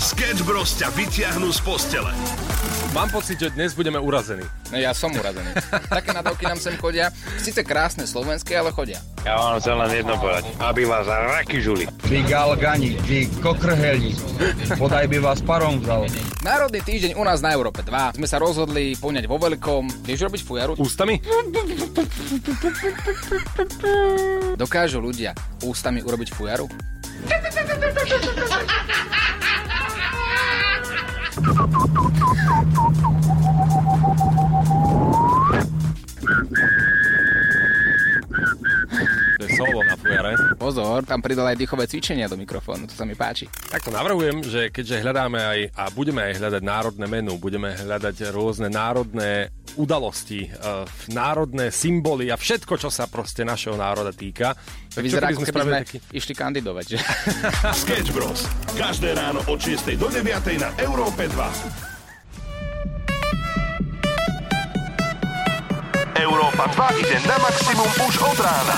Sketch Bros ťa vyťahnú z postele. Mám pocit, že dnes budeme urazení. No ja som urazený. Také nadávky nám sem chodia. Sice krásne slovenské, ale chodia. Ja vám chcem len jedno povedať. Aby vás raky žuli. Vy galgani, vy kokrhelní, podaj by vás parom vzal. Národný týždeň u nás na Európe 2. Sme sa rozhodli poňať vo veľkom. Vieš robiť fujaru? Ústami? Dokážu ľudia ústami urobiť fujaru? Thank you. Solo na fujare. Pozor, tam pridal aj dýchové cvičenia do mikrofónu, to sa mi páči. Takto navrhujem, že keďže hľadáme aj a budeme aj hľadať národné menu, budeme hľadať rôzne národné udalosti, uh, národné symboly a všetko, čo sa proste našeho národa týka. To vyzerá, ako keby sme taký... išli kandidovať, že? Sketch Bros. Každé ráno od 6 do 9 na Európe 2. Európa 2 ide na maximum už od rána.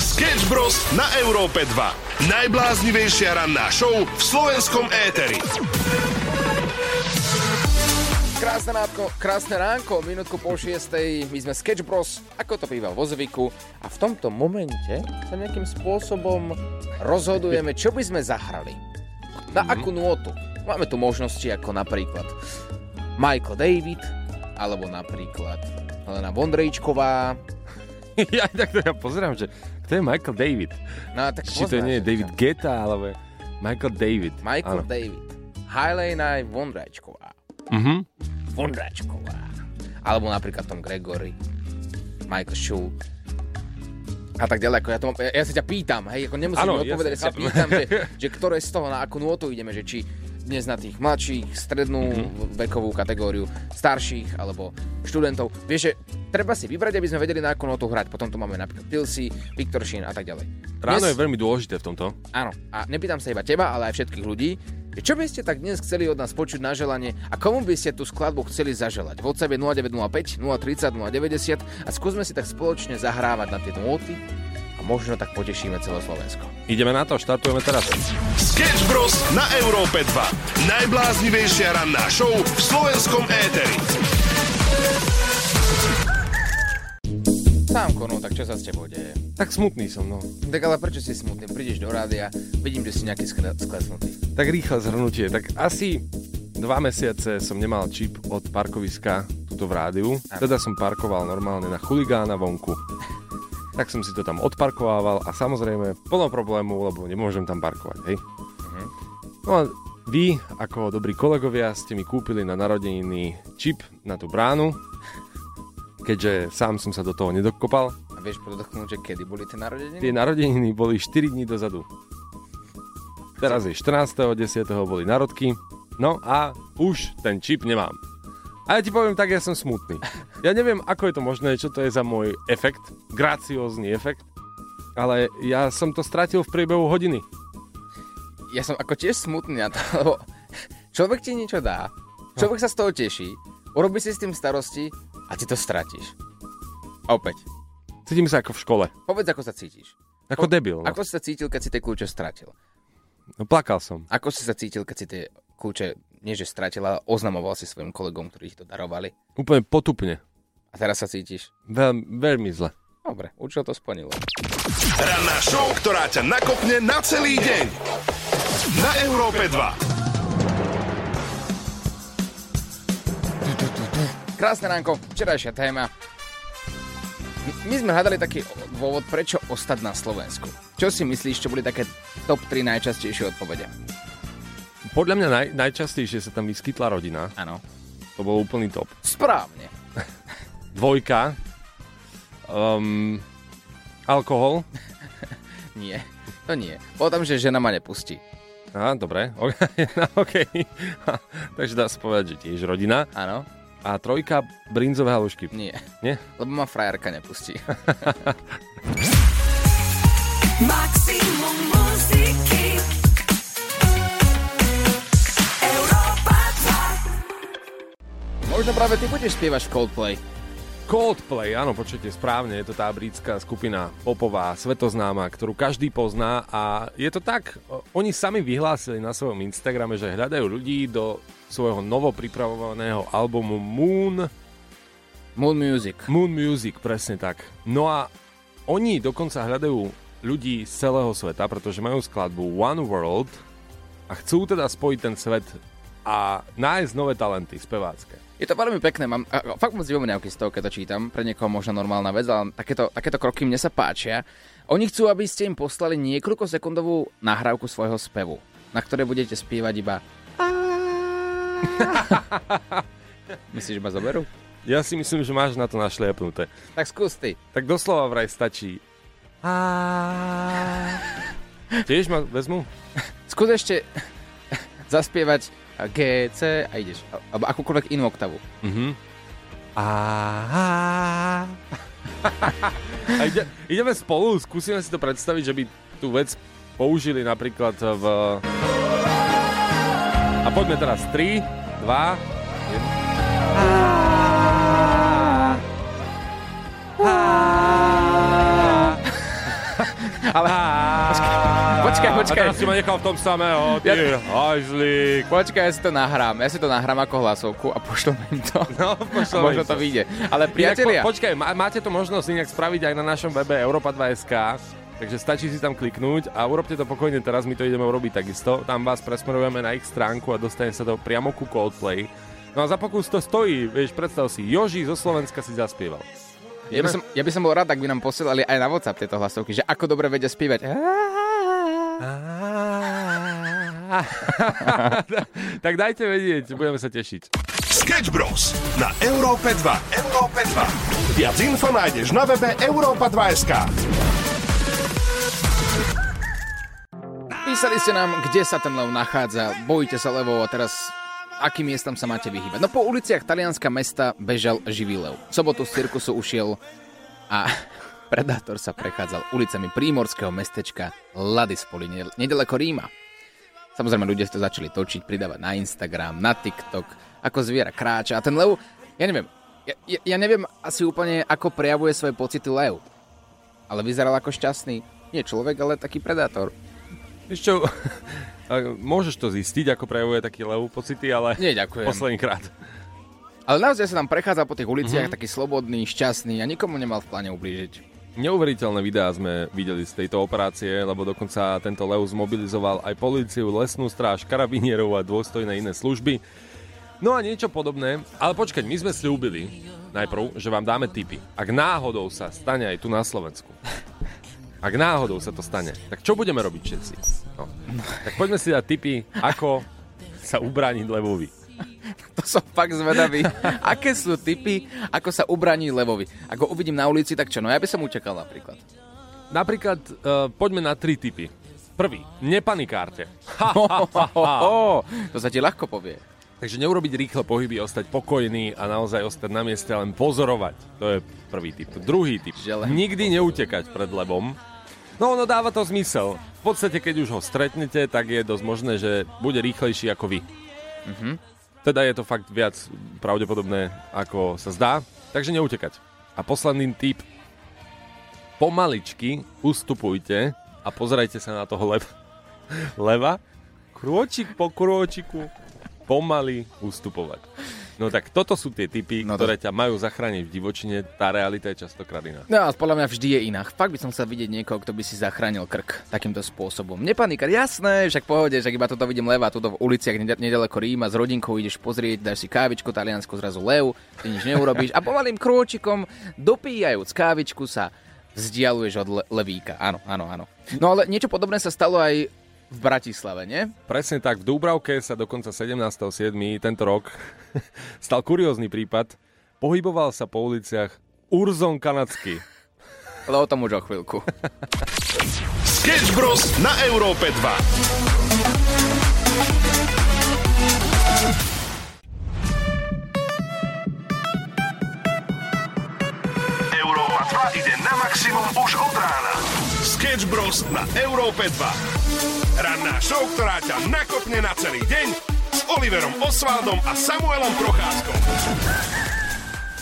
Sketch Bros. na Európe 2. Najbláznivejšia ranná show v slovenskom éteri. Krásne, ránko, krásne ránko, minútku po šiestej, my sme Sketch Bros, ako to býva vo zvyku a v tomto momente sa nejakým spôsobom rozhodujeme, čo by sme zahrali. Na mm-hmm. akú nôtu. Máme tu možnosti ako napríklad Michael David, alebo napríklad Helena Vondrejčková. ja tak to ja pozerám, že to je Michael David. No, tak Či to nie je David Geta, alebo Michael David. Michael Áno. David. Helena Vondrejčková. Mhm. Vondráčková. Alebo napríklad Tom Gregory, Michael Schultz a tak ďalej. Ako ja, to, ja, ja sa ťa pýtam, hej, ako nemusím Áno, mi odpovedať, ja sa pýtam, že, že ktoré z toho, na akú nôtu ideme, že či dnes na tých mladších, strednú mm-hmm. vekovú kategóriu, starších alebo študentov. Vieš, že treba si vybrať, aby sme vedeli na akú notu hrať. Potom tu máme napríklad Tilsi, Viktor Šín a tak ďalej. Ráno Dnes- je veľmi dôležité v tomto. Áno, a nepýtam sa iba teba, ale aj všetkých ľudí, čo by ste tak dnes chceli od nás počuť na želanie a komu by ste tú skladbu chceli zaželať? V WhatsApp je 0905 030 090 a skúsme si tak spoločne zahrávať na tie nóty a možno tak potešíme celé Slovensko. Ideme na to, štartujeme teraz. Sketch Bros. na Európe 2. Najbláznivejšia ranná show v slovenskom éteri. Sámko, no tak čo sa s tebou deje? Tak smutný som, no. Tak ale prečo si smutný? Prídeš do rádia, vidím, že si nejaký skle- sklesnutý. Tak rýchle zhrnutie. Tak asi dva mesiace som nemal čip od parkoviska tuto v rádiu. Teda som parkoval normálne na chuligána vonku. Tak som si to tam odparkovával a samozrejme plno problému, lebo nemôžem tam parkovať, hej. No a vy, ako dobrí kolegovia, ste mi kúpili na narodeniny čip na tú bránu, keďže sám som sa do toho nedokopal. A vieš podotknúť, že kedy boli tie narodeniny? Tie narodeniny boli 4 dní dozadu. Teraz je 14. 10. boli narodky. No a už ten čip nemám. A ja ti poviem tak, ja som smutný. Ja neviem, ako je to možné, čo to je za môj efekt, graciózny efekt, ale ja som to stratil v priebehu hodiny. Ja som ako tiež smutný na to, lebo človek ti niečo dá, človek sa z toho teší, urobí si s tým starosti a ty to stratíš. A opäť, Cítim sa ako v škole. povedz, ako sa cítiš. Ako debil. No. Ako si sa cítil, keď si tie kľúče stratil? no plakal som. Ako si sa cítil, keď si tie kľúče, nie že stratil, ale oznamoval si svojim kolegom, ktorí ich to darovali? Úplne potupne. A teraz sa cítiš? Veľ, veľmi zle. Dobre, účel to splnilo. Ranná show, ktorá ťa nakopne na celý deň. Na Európe 2. Krásne ránko, včerajšia téma. My- My sme hľadali taký dôvod, prečo ostať na Slovensku. Čo si myslíš, čo boli také top 3 najčastejšie odpovede? Podľa mňa naj, najčastejšie sa tam vyskytla rodina. Áno. To bol úplný top. Správne. Dvojka. Um, alkohol. Nie, to nie. Potom, že žena ma nepustí. Á, dobre. OK. no, okay. Takže dá sa povedať, že tiež rodina. Áno? A trojka brinzové halušky. Nie. Nie? Lebo ma frajerka nepustí. Maximum Možno práve ty budeš spievať v Coldplay. Coldplay, áno, počujete správne, je to tá britská skupina popová, svetoznáma, ktorú každý pozná a je to tak, oni sami vyhlásili na svojom Instagrame, že hľadajú ľudí do svojho novopripravovaného albumu Moon, Moon Music. Moon Music, presne tak. No a oni dokonca hľadajú ľudí z celého sveta, pretože majú skladbu One World a chcú teda spojiť ten svet a nájsť nové talenty spevácké. Je to veľmi pekné, mám a, fakt moc divomňavky z toho, keď to čítam. Pre niekoho možno normálna vec, ale takéto, takéto kroky mne sa páčia. Oni chcú, aby ste im poslali niekoľko sekundovú nahrávku svojho spevu, na ktorej budete spievať iba Myslíš, že ma zoberú? Ja si myslím, že máš na to našliepnuté. Tak skús ty. Tak doslova vraj stačí. Tiež ma vezmu? Skús ešte zaspievať G, C a ideš. Alebo akúkoľvek inú oktavu. Mhm. A... A ide, ideme spolu, skúsime si to predstaviť, že by tú vec použili napríklad v... A poďme teraz 3, 2, 1. Ale počkaj, počkaj. A teraz si ma nechal v tom samého, ty Ja- hajzlík. Počkaj, ja si to nahrám. Ja si to nahrám ako hlasovku a pošlem im to. No, pošlem možno to vyjde. Ale priatelia, Inak, po, počkaj, má, máte to možnosť inak spraviť aj na našom webe Europa2.sk, takže stačí si tam kliknúť a urobte to pokojne teraz, my to ideme urobiť takisto. Tam vás presmerujeme na ich stránku a dostane sa to priamo ku Coldplay. No a za pokus to stojí, vieš, predstav si, Joži zo Slovenska si zaspieval. Ja by, som, ja by som bol rád, ak by nám posielali aj na WhatsApp tieto hlasovky, že ako dobre vedia spievať. tak dajte vedieť, budeme sa tešiť. Sketch Bros. na Európe 2. Európe 2. Viac info nájdeš na webe Europa2.sk. Písali ste nám, kde sa ten lev nachádza. Bojíte sa levov a teraz akým miestam sa máte vyhýbať. No po uliciach talianska mesta bežal živý lev. V sobotu z cirkusu ušiel a predátor sa prechádzal ulicami prímorského mestečka Ladispoli, ne- nedaleko Ríma. Samozrejme, ľudia si to začali točiť, pridávať na Instagram, na TikTok, ako zviera kráča. A ten lev, ja neviem, ja, ja, ja neviem asi úplne, ako prejavuje svoje pocity lev. Ale vyzeral ako šťastný. Nie človek, ale taký predátor. A môžeš to zistiť, ako prejavuje taký lev pocity, ale Nie, ďakujem. posledný krát. Ale naozaj sa tam prechádza po tých uliciach mm-hmm. taký slobodný, šťastný a nikomu nemal v pláne ublížiť. Neuveriteľné videá sme videli z tejto operácie, lebo dokonca tento lev zmobilizoval aj políciu, lesnú stráž, karabinierov a dôstojné iné služby. No a niečo podobné, ale počkať, my sme slúbili najprv, že vám dáme tipy. Ak náhodou sa stane aj tu na Slovensku, ak náhodou sa to stane, tak čo budeme robiť všetci? No. Tak poďme si dať tipy, ako sa ubrániť levovi. To som fakt zvedavý. Aké sú typy, ako sa ubraní levovi? Ako uvidím na ulici, tak čo? No ja by som utekal napríklad. Napríklad, uh, poďme na tri tipy. Prvý, nepanikárte. Ha, ha, ha, ha. ho. To sa ti ľahko povie. Takže neurobiť rýchle pohyby, ostať pokojný a naozaj ostať na mieste, len pozorovať. To je prvý typ. Druhý typ. Že len- Nikdy neutekať pred levom. No ono dáva to zmysel. V podstate, keď už ho stretnete, tak je dosť možné, že bude rýchlejší ako vy. Teda je to fakt viac pravdepodobné, ako sa zdá. Takže neutekať. A posledný tip. Pomaličky ustupujte a pozerajte sa na toho lev- leva. Krôčik po krôčiku pomaly ustupovať. No tak toto sú tie typy, No to- ktoré ťa majú zachrániť v divočine. Tá realita je častokrát iná. No a podľa mňa vždy je inak. Fakt by som chcel vidieť niekoho, kto by si zachránil krk takýmto spôsobom. Nepanikať, jasné, však pohode, že iba toto vidím leva, tuto v uliciach nedaleko Ríma, s rodinkou ideš pozrieť, dáš si kávičku, Taliansko zrazu lev, ty nič neurobíš a pomalým krôčikom, dopíjajúc kávičku sa vzdialuješ od le- levíka. Áno, áno, áno. No ale niečo podobné sa stalo aj v Bratislave, nie? Presne tak, v Dúbravke sa dokonca 17.7. tento rok stal kuriózny prípad. Pohyboval sa po uliciach Urzon kanadský. Ale o tom už o chvíľku. Sketch Bros. na Európe 2. Európa 2 ide na maximum už od rána. Sketch Bros. na Európe 2. Ranná show, ktorá ťa nakopne na celý deň s Oliverom Osvaldom a Samuelom Procházkom.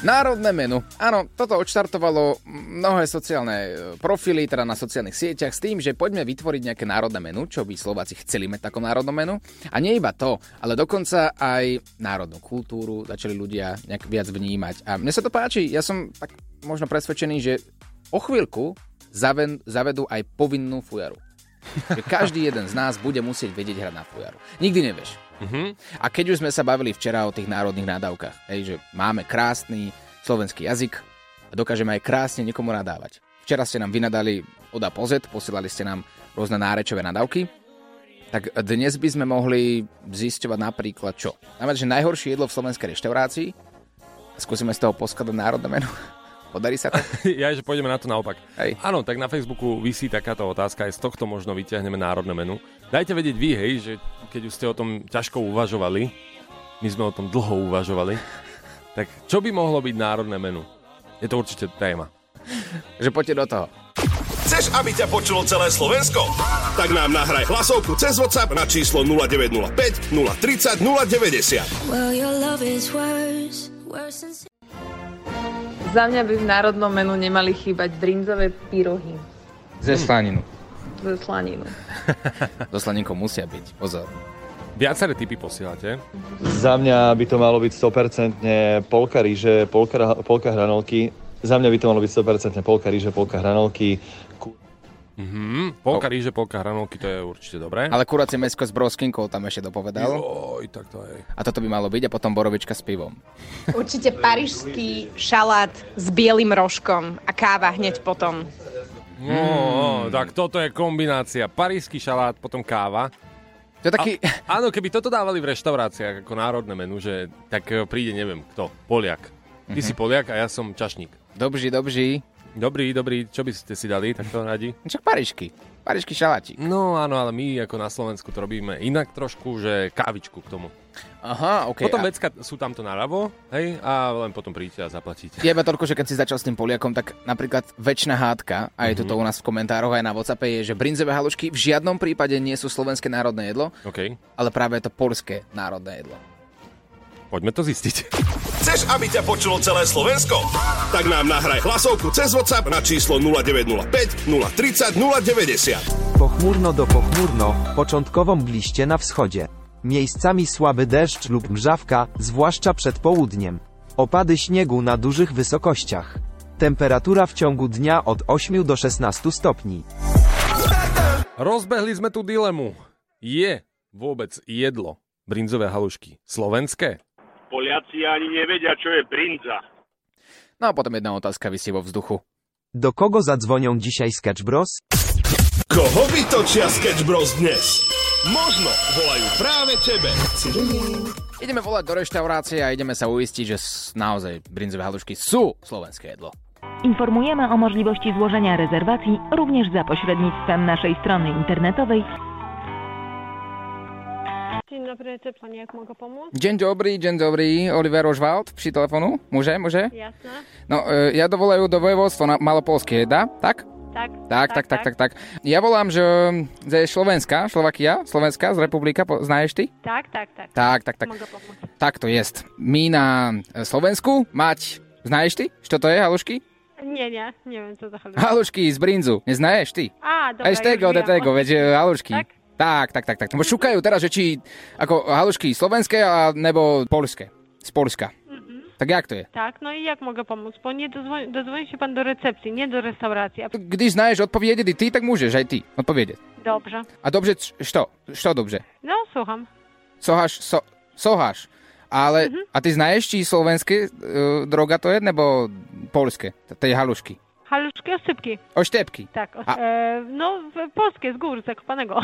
Národné menu. Áno, toto odštartovalo mnohé sociálne e, profily, teda na sociálnych sieťach, s tým, že poďme vytvoriť nejaké národné menu, čo by Slováci chceli mať takom národnom menu. A nie iba to, ale dokonca aj národnú kultúru začali ľudia nejak viac vnímať. A mne sa to páči, ja som tak možno presvedčený, že o chvíľku zavedú aj povinnú fujaru. Že každý jeden z nás bude musieť vedieť hrať na fujaru. Nikdy nevieš. A keď už sme sa bavili včera o tých národných nádavkách, hej, že máme krásny slovenský jazyk a dokážeme aj krásne niekomu nadávať. Včera ste nám vynadali od A po Z, posielali ste nám rôzne nárečové nadávky, tak dnes by sme mohli zisťovať napríklad čo? Napríklad, že najhoršie jedlo v slovenskej reštaurácii, skúsime z toho poskladať národné meno. Podarí sa to? ja, že pôjdeme na to naopak. Hej. Áno, tak na Facebooku vysí takáto otázka, aj z tohto možno vyťahneme národné menu. Dajte vedieť vy, hej, že keď už ste o tom ťažko uvažovali, my sme o tom dlho uvažovali, tak čo by mohlo byť národné menu? Je to určite téma. že poďte do toho. Chceš, aby ťa počulo celé Slovensko? Tak nám nahraj hlasovku cez WhatsApp na číslo 0905 030 090. Well, Za mňa by v národnom menu nemali chýbať brinzové pyrohy Ze slaninu. zo slaninu. So slaninkou musia byť. Pozor. Viaceré typy posielate. Za mňa by to malo byť 100% polka ríže, polka, polka hranolky. Za mňa by to malo byť 100% polka ríže, polka hranolky. Mhm, polka ríže, polka hranolky, to je určite dobré. Ale kuracie mesko s broskinkou tam ešte dopovedal. Oj, tak to je. A toto by malo byť a potom borovička s pivom. Určite parížský šalát s bielým rožkom a káva hneď potom. No, tak toto je kombinácia. Parísky šalát, potom káva. To je taký... A, áno, keby toto dávali v reštauráciách ako národné menu, že tak e, príde, neviem kto, Poliak. Ty si Poliak a ja som čašník. Dobří, dobří. Dobrý, dobrý, čo by ste si dali, tak to radi? Čak parížky. Parížky šalátik. No áno, ale my ako na Slovensku to robíme inak trošku, že kávičku k tomu. Aha, OK. Potom a... vecka sú tamto naľavo, hej, a len potom príďte a zaplatíte. Je iba toľko, že keď si začal s tým Poliakom, tak napríklad väčšina hádka, a je to to u nás v komentároch aj na WhatsAppe, je, že brinzové halušky v žiadnom prípade nie sú slovenské národné jedlo, OK, ale práve je to polské národné jedlo. Poďme to zistiť. Chceš, aby ťa počulo celé Slovensko? Tak nám nahraj hlasovku cez WhatsApp na číslo 0905 030 090. Pochmurno do pochmurno, początkowo mgliście na wschodzie. Miejscami słaby deszcz lub mrzawka, zwłaszcza przed południem. Opady śniegu na dużych wysokościach. Temperatura w ciągu dnia od 8 do 16 stopni. Rozbehli sme tú dilemu. Je vôbec jedlo brinzové halušky slovenské? Poliaci ani nevedia, čo je brinza. No a potom jedna otázka vysí vo vzduchu. Do kogo zadzwonią dzisiaj Sketch Bros? Koho vytočia Sketch Bros dnes? Možno volajú práve tebe. Ideme volať do reštaurácie a ideme sa uistiť, že s- naozaj brinzové halušky sú slovenské jedlo. Informujemy o możliwości złożenia rezerwacji również za pośrednictwem naszej strony internetowej Dzień dobry, recepcja, jak mogę pomóc? Deň dobrý, deň dobrý. Oliver Ožvald przy telefonu. Môže, môže? Jasne. No, e, ja dovolajú do vojvodstva na Malopolské, dá? Tak? Tak. Tak, tak, tak, tak, tak. Ja volám, že ze Slovenska, Slovakia, Slovenská z republika, po- znaš ty? Tak, tak, tak. Tak, tak, tak. Tak to jest. My na e, Slovensku mať, znaš ty, čo to je, halušky? Nie, nie, nie wiem co to. Halušky z brinzu, neznaješ ty? A, dobra, Aj z tego, do tego, veď e, halušky. Tak? Tak, tak, tak, tak. Bo šukajú teraz, že či ako halušky slovenské a nebo polské. Z Polska. Tak jak to je? Tak, no i jak mogę pomóc? Bo nie dozwoni, dozwoni się pan do recepcji, nie do restauracji. Když znaješ odpovedieť ty, tak môžeš aj ty odpovedieť. Dobrze. A č- što? Što dobře? No, słucham. Soháš, so, soháš. Ale, Mhm. a ty znaješ, či slovenské uh, droga to je, nebo polské? T- Tej halušky. Haluszki, osypki. Oštepky. Tak, o, e, no polskie z gór, Zakopanego.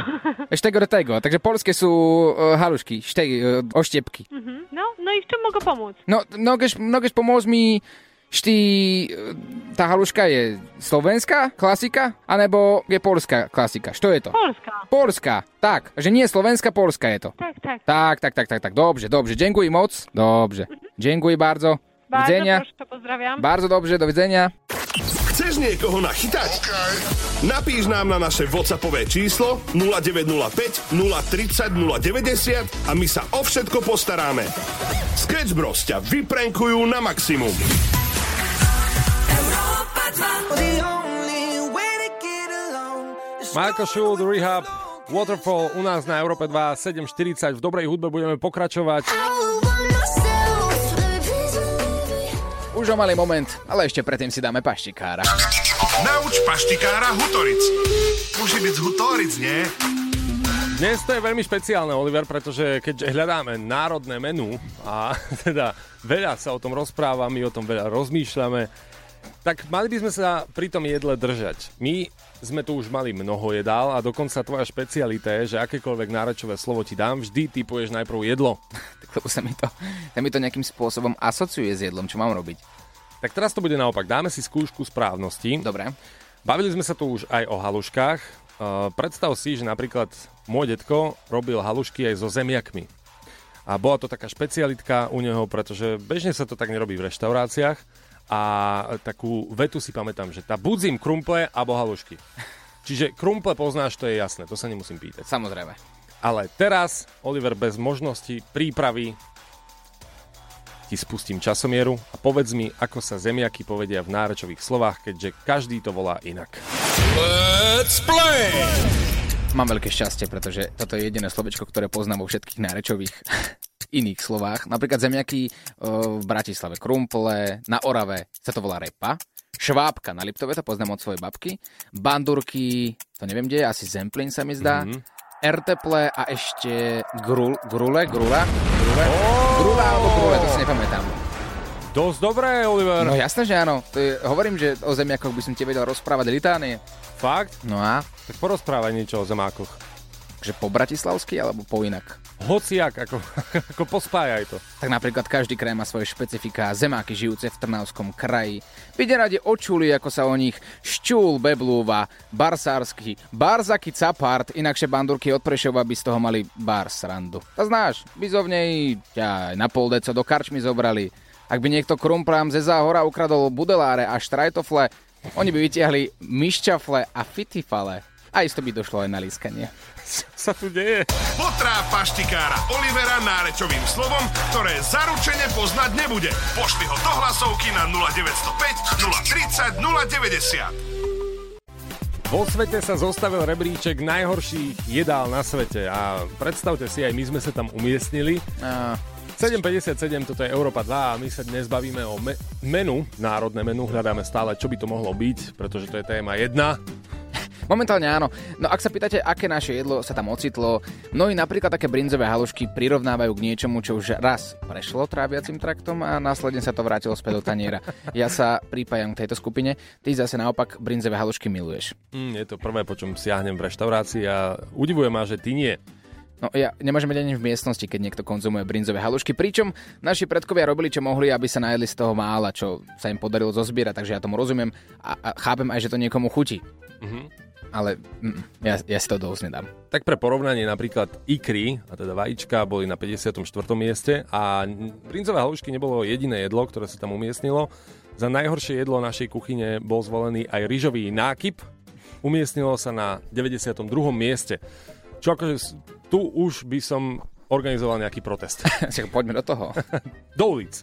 Z tego do tego. Takže polskie sú uh, halušky, štej, uh, oštepky. Mhm. No, no i w czym mogę pomóc? No, mogeš, mogeš pomôcť mi, či uh, tá haluška je slovenská klasika, anebo je polská klasika? Što je to? Polska. Polská, tak. Že nie slovenská, polská je to. Tak, tak. Tak, tak, tak, tak, tak. Dobrze, dobrze. Dziękuję moc. Dobrze. Dziękuję bardzo. Bardzo widzenia. proszę, pozdrawiam. Bardzo dobrze, do widzenia. Chceš niekoho nachytať? Napíš nám na naše WhatsAppové číslo 0905 030 090 a my sa o všetko postaráme. Sketch Bros ťa vyprenkujú na maximum. Michael Schultz, Rehab, Waterfall u nás na Európe 2, 7.40. V dobrej hudbe budeme pokračovať. Už o malý moment, ale ešte predtým si dáme paštikára. Nauč paštikára Hutoric. Môže byť z Hutoric, nie? Dnes to je veľmi špeciálne, Oliver, pretože keď hľadáme národné menu a teda veľa sa o tom rozpráva, my o tom veľa rozmýšľame, tak mali by sme sa pri tom jedle držať. My sme tu už mali mnoho jedál a dokonca tvoja špecialita je, že akékoľvek náračové slovo ti dám, vždy typuješ najprv jedlo. Tak lebo sa mi to, sa mi to nejakým spôsobom asociuje s jedlom, čo mám robiť. Tak teraz to bude naopak. Dáme si skúšku správnosti. Dobre. Bavili sme sa tu už aj o haluškách. Uh, predstav si, že napríklad môj detko robil halušky aj so zemiakmi. A bola to taká špecialitka u neho, pretože bežne sa to tak nerobí v reštauráciách. A takú vetu si pamätám, že tá budzím krumple alebo halušky. Čiže krumple poznáš, to je jasné, to sa nemusím pýtať. Samozrejme. Ale teraz, Oliver, bez možnosti prípravy ti spustím časomieru a povedz mi, ako sa zemiaky povedia v nárečových slovách, keďže každý to volá inak. Let's play! Mám veľké šťastie, pretože toto je jediné slovečko, ktoré poznám vo všetkých nárečových iných slovách. Napríklad zemiaky v Bratislave krumple, na Orave sa to volá repa, švábka na Liptove, to poznám od svojej babky, bandurky, to neviem kde, asi zemplín sa mi zdá, mm-hmm. Erteple a ešte grul, grule, grula, grule, oh! grula alebo grule, to si nepamätám. Dosť dobré, Oliver. No jasné, že áno. To je, hovorím, že o zemiakoch by som ti vedel rozprávať litánie. Fakt? No a? Tak porozprávaj niečo o zemákoch. Že po bratislavsky alebo po inak? Hociak, ako, ako pospájaj to. Tak napríklad každý kraj má svoje špecifika, zemáky žijúce v Trnavskom kraji. By radi očuli, ako sa o nich šťúl beblúva, barsársky, barzaky capart, inakšie bandurky od Prešova by z toho mali bar srandu. To znáš, by zo v nej ťa na pol deco do karčmy zobrali. Ak by niekto krumplám ze záhora ukradol budeláre a štrajtofle, oni by vytiahli myšťafle a fitifale. A isto by došlo aj na lískanie. sa tu deje? Potrá paštikára Olivera nárečovým slovom, ktoré zaručene poznať nebude. Pošli ho do hlasovky na 0905 030 090. Vo svete sa zostavil rebríček najhorších jedál na svete a predstavte si, aj my sme sa tam umiestnili. A... 7.57, toto je Európa 2 a my sa dnes bavíme o me- menu, národné menu, hľadáme stále, čo by to mohlo byť, pretože to je téma 1. Momentálne áno. No ak sa pýtate, aké naše jedlo sa tam ocitlo, mnohí napríklad také brinzové halušky prirovnávajú k niečomu, čo už raz prešlo tráviacim traktom a následne sa to vrátilo späť do taniera. Ja sa pripájam k tejto skupine, ty zase naopak brinzové halušky miluješ. Mm, je to prvé, po čom siahnem v reštaurácii a udivujem ma, že ty nie. No ja nemôžem byť ani v miestnosti, keď niekto konzumuje brinzové halušky, pričom naši predkovia robili, čo mohli, aby sa najedli z toho mála, čo sa im podarilo zozbierať, takže ja tomu rozumiem a, a chápem aj, že to niekomu chutí. Mm-hmm ale mm, ja, ja si to dosť nedám. Tak pre porovnanie napríklad ikry, a teda vajíčka, boli na 54. mieste a brinzové halušky nebolo jediné jedlo, ktoré sa tam umiestnilo. Za najhoršie jedlo našej kuchyne bol zvolený aj rýžový nákyp. Umiestnilo sa na 92. mieste. Čo akože tu už by som organizoval nejaký protest. Poďme do toho. do ulic.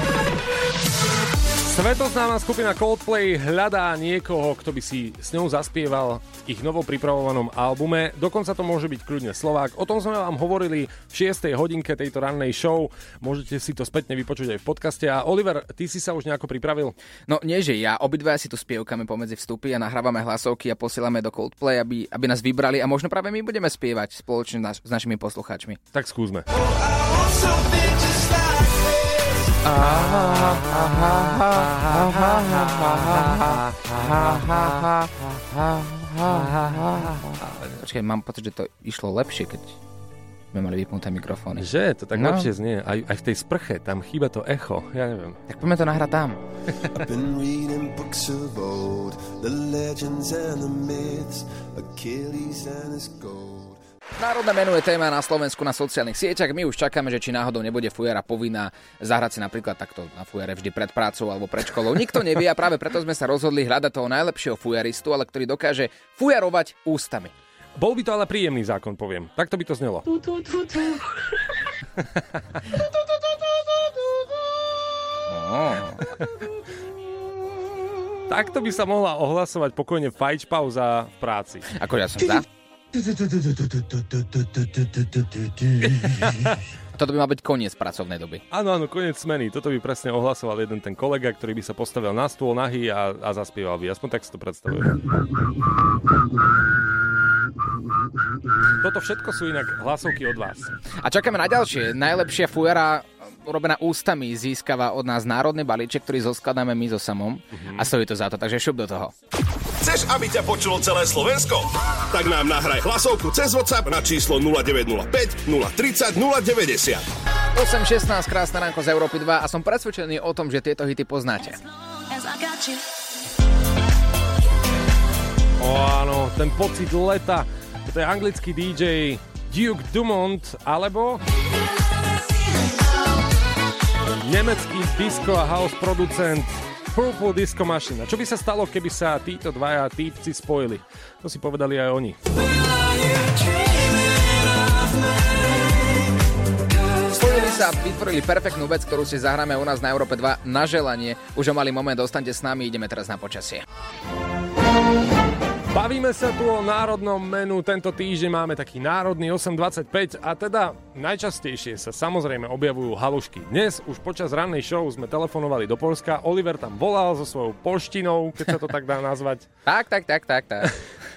Svetoznáma skupina Coldplay hľadá niekoho, kto by si s ňou zaspieval v ich novo pripravovanom albume. Dokonca to môže byť kľudne Slovák. O tom sme vám hovorili v 6. hodinke tejto rannej show. Môžete si to spätne vypočuť aj v podcaste. A Oliver, ty si sa už nejako pripravil? No nie, že ja. Obidva si tu spievkame pomedzi vstupy a nahrávame hlasovky a posielame do Coldplay, aby, aby nás vybrali a možno práve my budeme spievať spoločne naš, s našimi poslucháčmi. Tak skúsme. Počkaj, mám pocit, že to išlo lepšie, keď... sme mali vypnuté mikrofóny. Že? To tak No. lepšie znie. Aj, aj v tej sprche, tam chýba to echo. Ja neviem. Tak poďme to nahrať tam. I've been reading books of old, the legends and the myths, Achilles and his gold. Národné menu je téma na Slovensku na sociálnych sieťach. My už čakáme, že či náhodou nebude fujara povinná zahrať si napríklad takto na fujare vždy pred prácou alebo pred školou. Nikto nevie a práve preto sme sa rozhodli hľadať toho najlepšieho fujaristu, ale ktorý dokáže fujarovať ústami. Bol by to ale príjemný zákon, poviem. Takto by to znelo. Takto by sa mohla ohlasovať pokojne fajč pauza v práci. Ako ja som za. Toto by mal byť koniec pracovnej doby. Áno, áno, koniec smeny. Toto by presne ohlasoval jeden ten kolega, ktorý by sa postavil na stôl nahý a, a zaspieval by. Aspoň tak si to predstavujem. Toto všetko sú inak hlasovky od vás. A čakáme na ďalšie. Najlepšia fujara urobená ústami získava od nás národný balíček, ktorý zoskladáme my so samom a stojí to za to, takže šup do toho. Chceš, aby ťa počulo celé Slovensko? Tak nám nahraj hlasovku cez WhatsApp na číslo 0905 030 090. 8.16, krásne ránko z Európy 2 a som presvedčený o tom, že tieto hity poznáte. O áno, ten pocit leta. Toto je anglický DJ Duke Dumont, alebo nemecký disco a house producent Purple Disco Machine. A čo by sa stalo, keby sa títo dvaja týpci spojili? To si povedali aj oni. Vytvorili perfektnú vec, ktorú si zahráme u nás na Európe 2 na želanie. Už o malý moment, ostaňte s nami, ideme teraz na počasie. Bavíme sa tu o národnom menu. Tento týždeň máme taký národný 8.25 a teda najčastejšie sa samozrejme objavujú halušky. Dnes už počas rannej show sme telefonovali do Polska. Oliver tam volal so svojou polštinou, keď sa to tak dá nazvať. Tak, tak, tak, tak, tak.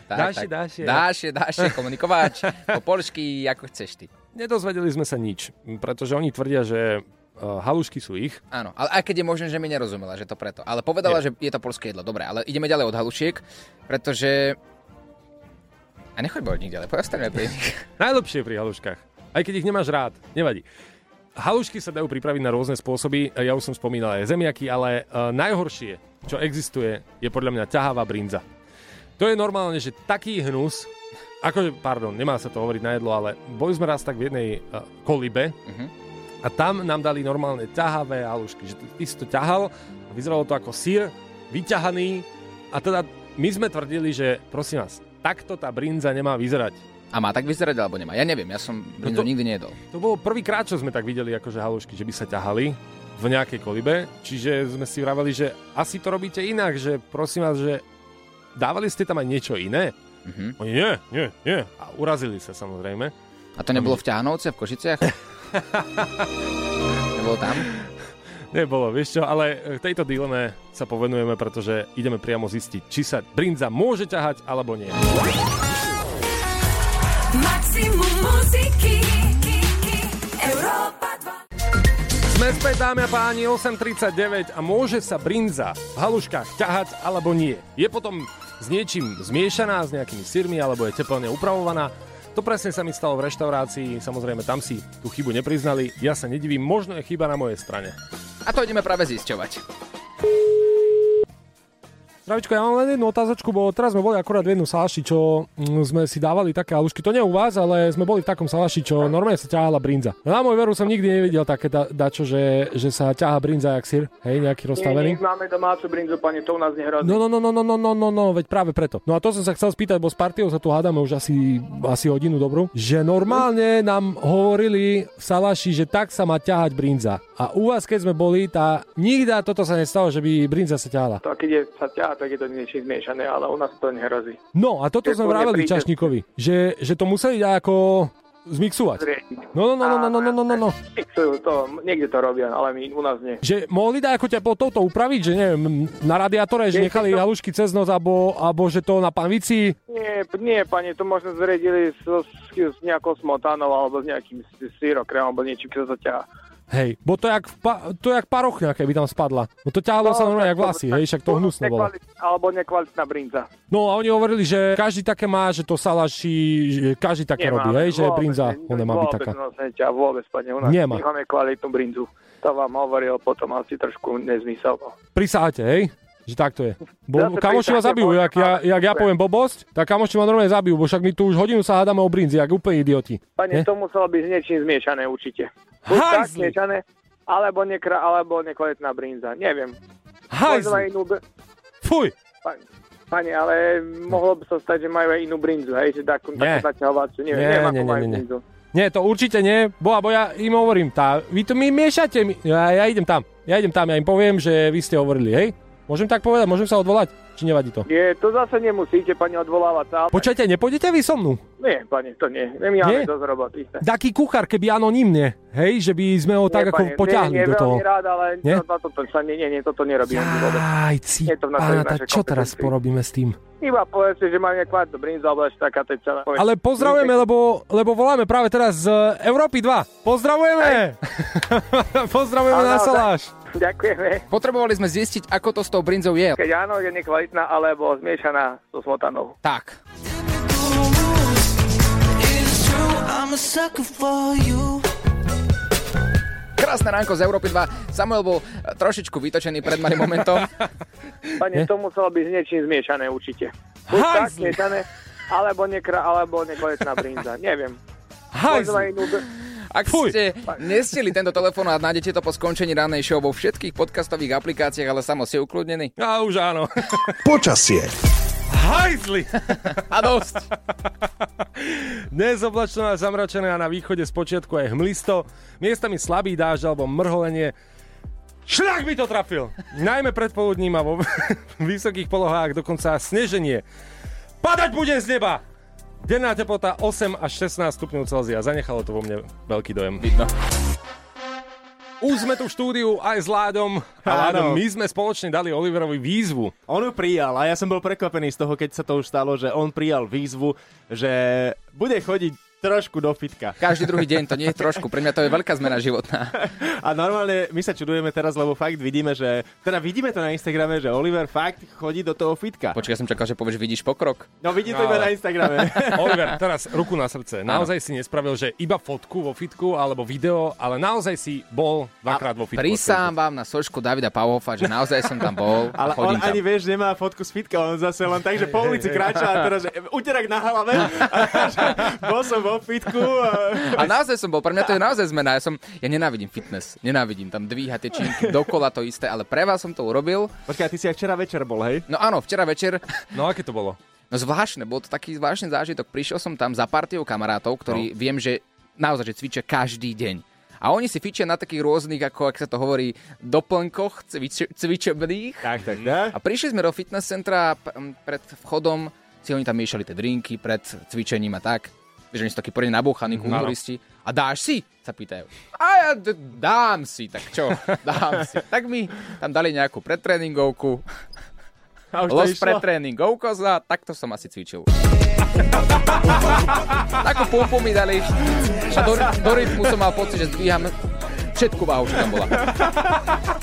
tak Dášie, tak. dášie. Dášie, dášie, komunikovač. Po polsky, ako chceš ty. Nedozvedeli sme sa nič, pretože oni tvrdia, že uh, halušky sú ich. Áno, ale aj keď je možné, že mi nerozumela, že to preto. Ale povedala, Je. že je to polské jedlo. Dobre, ale ideme ďalej od halušiek, pretože... A nechoď bojť nikde, ale pojastaňme pri nich. Najlepšie pri haluškách. Aj keď ich nemáš rád, nevadí. Halušky sa dajú pripraviť na rôzne spôsoby, ja už som spomínal aj zemiaky, ale uh, najhoršie, čo existuje, je podľa mňa ťahavá brinza. To je normálne, že taký hnus, akože, pardon, nemá sa to hovoriť na jedlo, ale boli sme raz tak v jednej uh, kolibe Mhm. A tam nám dali normálne ťahavé halušky, že ty, si to ťahal a vyzeralo to ako sír, vyťahaný a teda my sme tvrdili, že prosím vás, takto tá brinza nemá vyzerať. A má tak vyzerať, alebo nemá? Ja neviem, ja som brinzu to- nikdy nejedol. To bolo prvýkrát, čo sme tak videli akože halušky, že by sa ťahali v nejakej kolibe, čiže sme si vraveli, že asi to robíte inak, že prosím vás, že dávali ste tam aj niečo iné? Mhm. Oni, nie, nie, nie. A urazili sa samozrejme. A to nebolo v Ťahanovce, v Košiciach? nebolo tam? Nebolo, vieš čo, ale v tejto dileme sa povenujeme, pretože ideme priamo zistiť, či sa brinza môže ťahať, alebo nie. Maximum muziky Európa 2 Sme späť, dámy a páni, 8.39 a môže sa brinza v haluškách ťahať alebo nie. Je potom s niečím zmiešaná, s nejakými syrmi alebo je teplne upravovaná. To presne sa mi stalo v reštaurácii, samozrejme tam si tú chybu nepriznali. Ja sa nedivím, možno je chyba na mojej strane. A to ideme práve zisťovať. Zdravičko, ja mám len jednu otázočku, bo teraz sme boli akorát v jednu salaši, čo mm, sme si dávali také halušky. To nie u vás, ale sme boli v takom salaši, čo normálne sa ťahala brinza. Na môj veru som nikdy nevidel také da, dačo, že, že sa ťaha brinza jak sír, hej, nejaký rozstavený. Nie, nie, máme domácu brinzu, pane, to u nás nehrozí. No, no, no, no, no, no, no, no, no, veď práve preto. No a to som sa chcel spýtať, bo s partiou sa tu hádame už asi, asi hodinu dobrú, že normálne nám hovorili v Salaši, že tak sa má ťahať brinza. A u vás, keď sme boli, tá nikdy toto sa nestalo, že by brinza sa ťahala. To keď je sa ťaha, tak je to niečo zmiešané, ale u nás to nehrozí. No a toto sme vraveli Čašníkovi, že, že to museli ako zmixovať. No, no, no, no, no, no, no, no, no. Mixujú to, niekde to robia, ale my u nás nie. Že mohli dať ako teplotou to upraviť, že neviem, na radiátore, že nechali to- halušky cez noc, alebo, alebo že to na panvici. Nie, nie, pane, to možno zredili s, s, s nejakou smotanou alebo s nejakým s- syrokrém alebo niečím, čo sa ťaha. Hej, bo to jak, pa, to jak parochňa, keby tam spadla. No to ťahalo sa normálne jak vlasy, hej, však to hnusné bolo. Alebo nekvalitná brinza. No a oni hovorili, že každý také má, že to salaši, že každý také robí, hej, že vôbec, brinza, ne- ona má byť vôbec, taká. No, ťa vôbec, pane, u nás Nemá. nemáme kvalitnú brinzu. To vám hovoril potom asi trošku nezmysel. no. Prisáhate, hej? Že tak to je. Bo Zase kamoši ma zabijú, jak ja, jak ja poviem blbosť, tak kamoši ma normálne zabijú, bo však my tu už hodinu sa hádame o brinzi, jak úplne idioti. Pane, to muselo byť s niečím zmiešané určite. Buď tak zmiešané, alebo, nekra, alebo nekvalitná brinza. Neviem. Hajzli! Inú... Fuj! Pane, pane, ale mohlo by sa stať, že majú aj inú brinzu, hej, že takú, takú. Neviem, Nie, neviem, ako nie, majú nie, nie. brinzu. Nie, to určite nie, bo, bo ja im hovorím, tá, vy to mi miešate, mi, ja, ja idem tam, ja idem tam, ja im poviem, že vy ste hovorili, hej? Môžem tak povedať, môžem sa odvolať, či nevadí to? Nie, to zase nemusíte, pani, odvolávať sa. ale- Počujete, nepôjdete vy so mnou? Nie, pani, to nie. My máme Nie? dosť roboty. Taký kuchár, keby anonymne, hej, že by sme ho tak Nie, ako poťahli nie, nie, do toho. veľmi rád, ale Nie? to, to, to, sa, nie, nie, nie, toto nerobíme vôbec. Aj, cí, to pána, čo teraz porobíme s tým? Iba povedzte, že máme kvalitnú brinzu, alebo ešte taká to celá. Ale pozdravujeme, lebo, lebo voláme práve teraz z Európy 2. Pozdravujeme! Pozdravujeme na. Saláš. Ďakujeme. Potrebovali sme zistiť, ako to s tou brinzou je. Keď áno, je nekvalitná, alebo zmiešaná so smotanou. Tak. Krásne ránko z Európy 2. Samuel bol eh, trošičku vytočený pred malým momentom. Pani, to muselo byť s niečím zmiešané určite. Buď tak zmiešané, alebo, nekra, alebo nekvalitná brinza. Neviem. Možno Hajzli! aj inú... Ak ste nestili tento telefonát, nájdete to po skončení rannej show vo všetkých podcastových aplikáciách, ale samo si ukludnený. A už áno. Počasie. Hajzli! A dosť. Dnes oblačno a zamračené a na východe z počiatku aj hmlisto. Miestami slabý dážď alebo mrholenie. Šľak by to trafil! Najmä predpoludním a vo vysokých polohách dokonca sneženie. Padať bude z neba! Denná teplota 8 až 16 stupňov Celzia. Zanechalo to vo mne veľký dojem. Vidno. Už sme tu v štúdiu aj s Ládom. A Ládom, my sme spoločne dali Oliverovi výzvu. On ju prijal a ja som bol prekvapený z toho, keď sa to už stalo, že on prijal výzvu, že bude chodiť trošku do fitka. Každý druhý deň, to nie je trošku. Pre mňa to je veľká zmena životná. A normálne my sa čudujeme teraz, lebo fakt vidíme, že... Teda vidíme to na Instagrame, že Oliver fakt chodí do toho fitka. Počkaj, ja som čakal, že povieš, vidíš pokrok. No vidí to No, iba na Instagrame. Oliver, teraz ruku na srdce. Naozaj si nespravil, že iba fotku vo fitku alebo video, ale naozaj si bol dvakrát vo fitku. Prísam vám na sošku Davida Pavhofa, že naozaj som tam bol a Ale on tam. ani, vieš, nemá fotku z fitka, on zase len tak, že po ulici kráča a teraz, že uterak na hlave, a že bol som vo fitku a... A naozaj som bol, pre mňa to je naozaj zmena. Ja, som, ja nenávidím fitness, nenávidím tam dvíhať tie činky dokola to isté, ale pre vás som to urobil. Počkaj, ty si aj včera večer bol, hej? No áno, včera večer. No aké to bolo? No zvláštne, bol to taký zvláštny zážitok. Prišiel som tam za partiou kamarátov, ktorí no. viem, že naozaj že cvičia každý deň. A oni si fičia na takých rôznych, ako ak sa to hovorí, doplnkoch cvič, cvičebných. Tak, tak, tak. A prišli sme do fitness centra a p- pred vchodom si oni tam miešali tie drinky pred cvičením a tak. Vieš, oni sú takí poriadne nabúchaní Mhm, kulturisti. A dáš si? Sa pýtajú. A ja d- dám si, tak čo? Dám si. Tak mi tam dali nejakú predtréningovku. A už Los išlo? predtréningovko a takto som asi cvičil. Takú pumpu mi dali a do, do rytmu som mal pocit, že zdvíham všetku váhu, čo tam bola.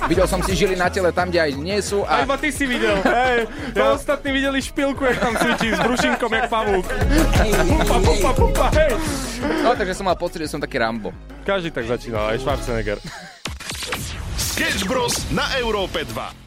Videl som si žily na tele tam, kde aj nie sú A a iba ty si videl. Hej, to ostatní videli špilku, jak tam cvičí s brušinkom, jak pavúk. Pumpa, pumpa, pumpa, hej. no, takže som mal pocit, že som taký Rambo. Každý tak začínal, aj Schwarzenegger. Sketch Bros. na Európe 2.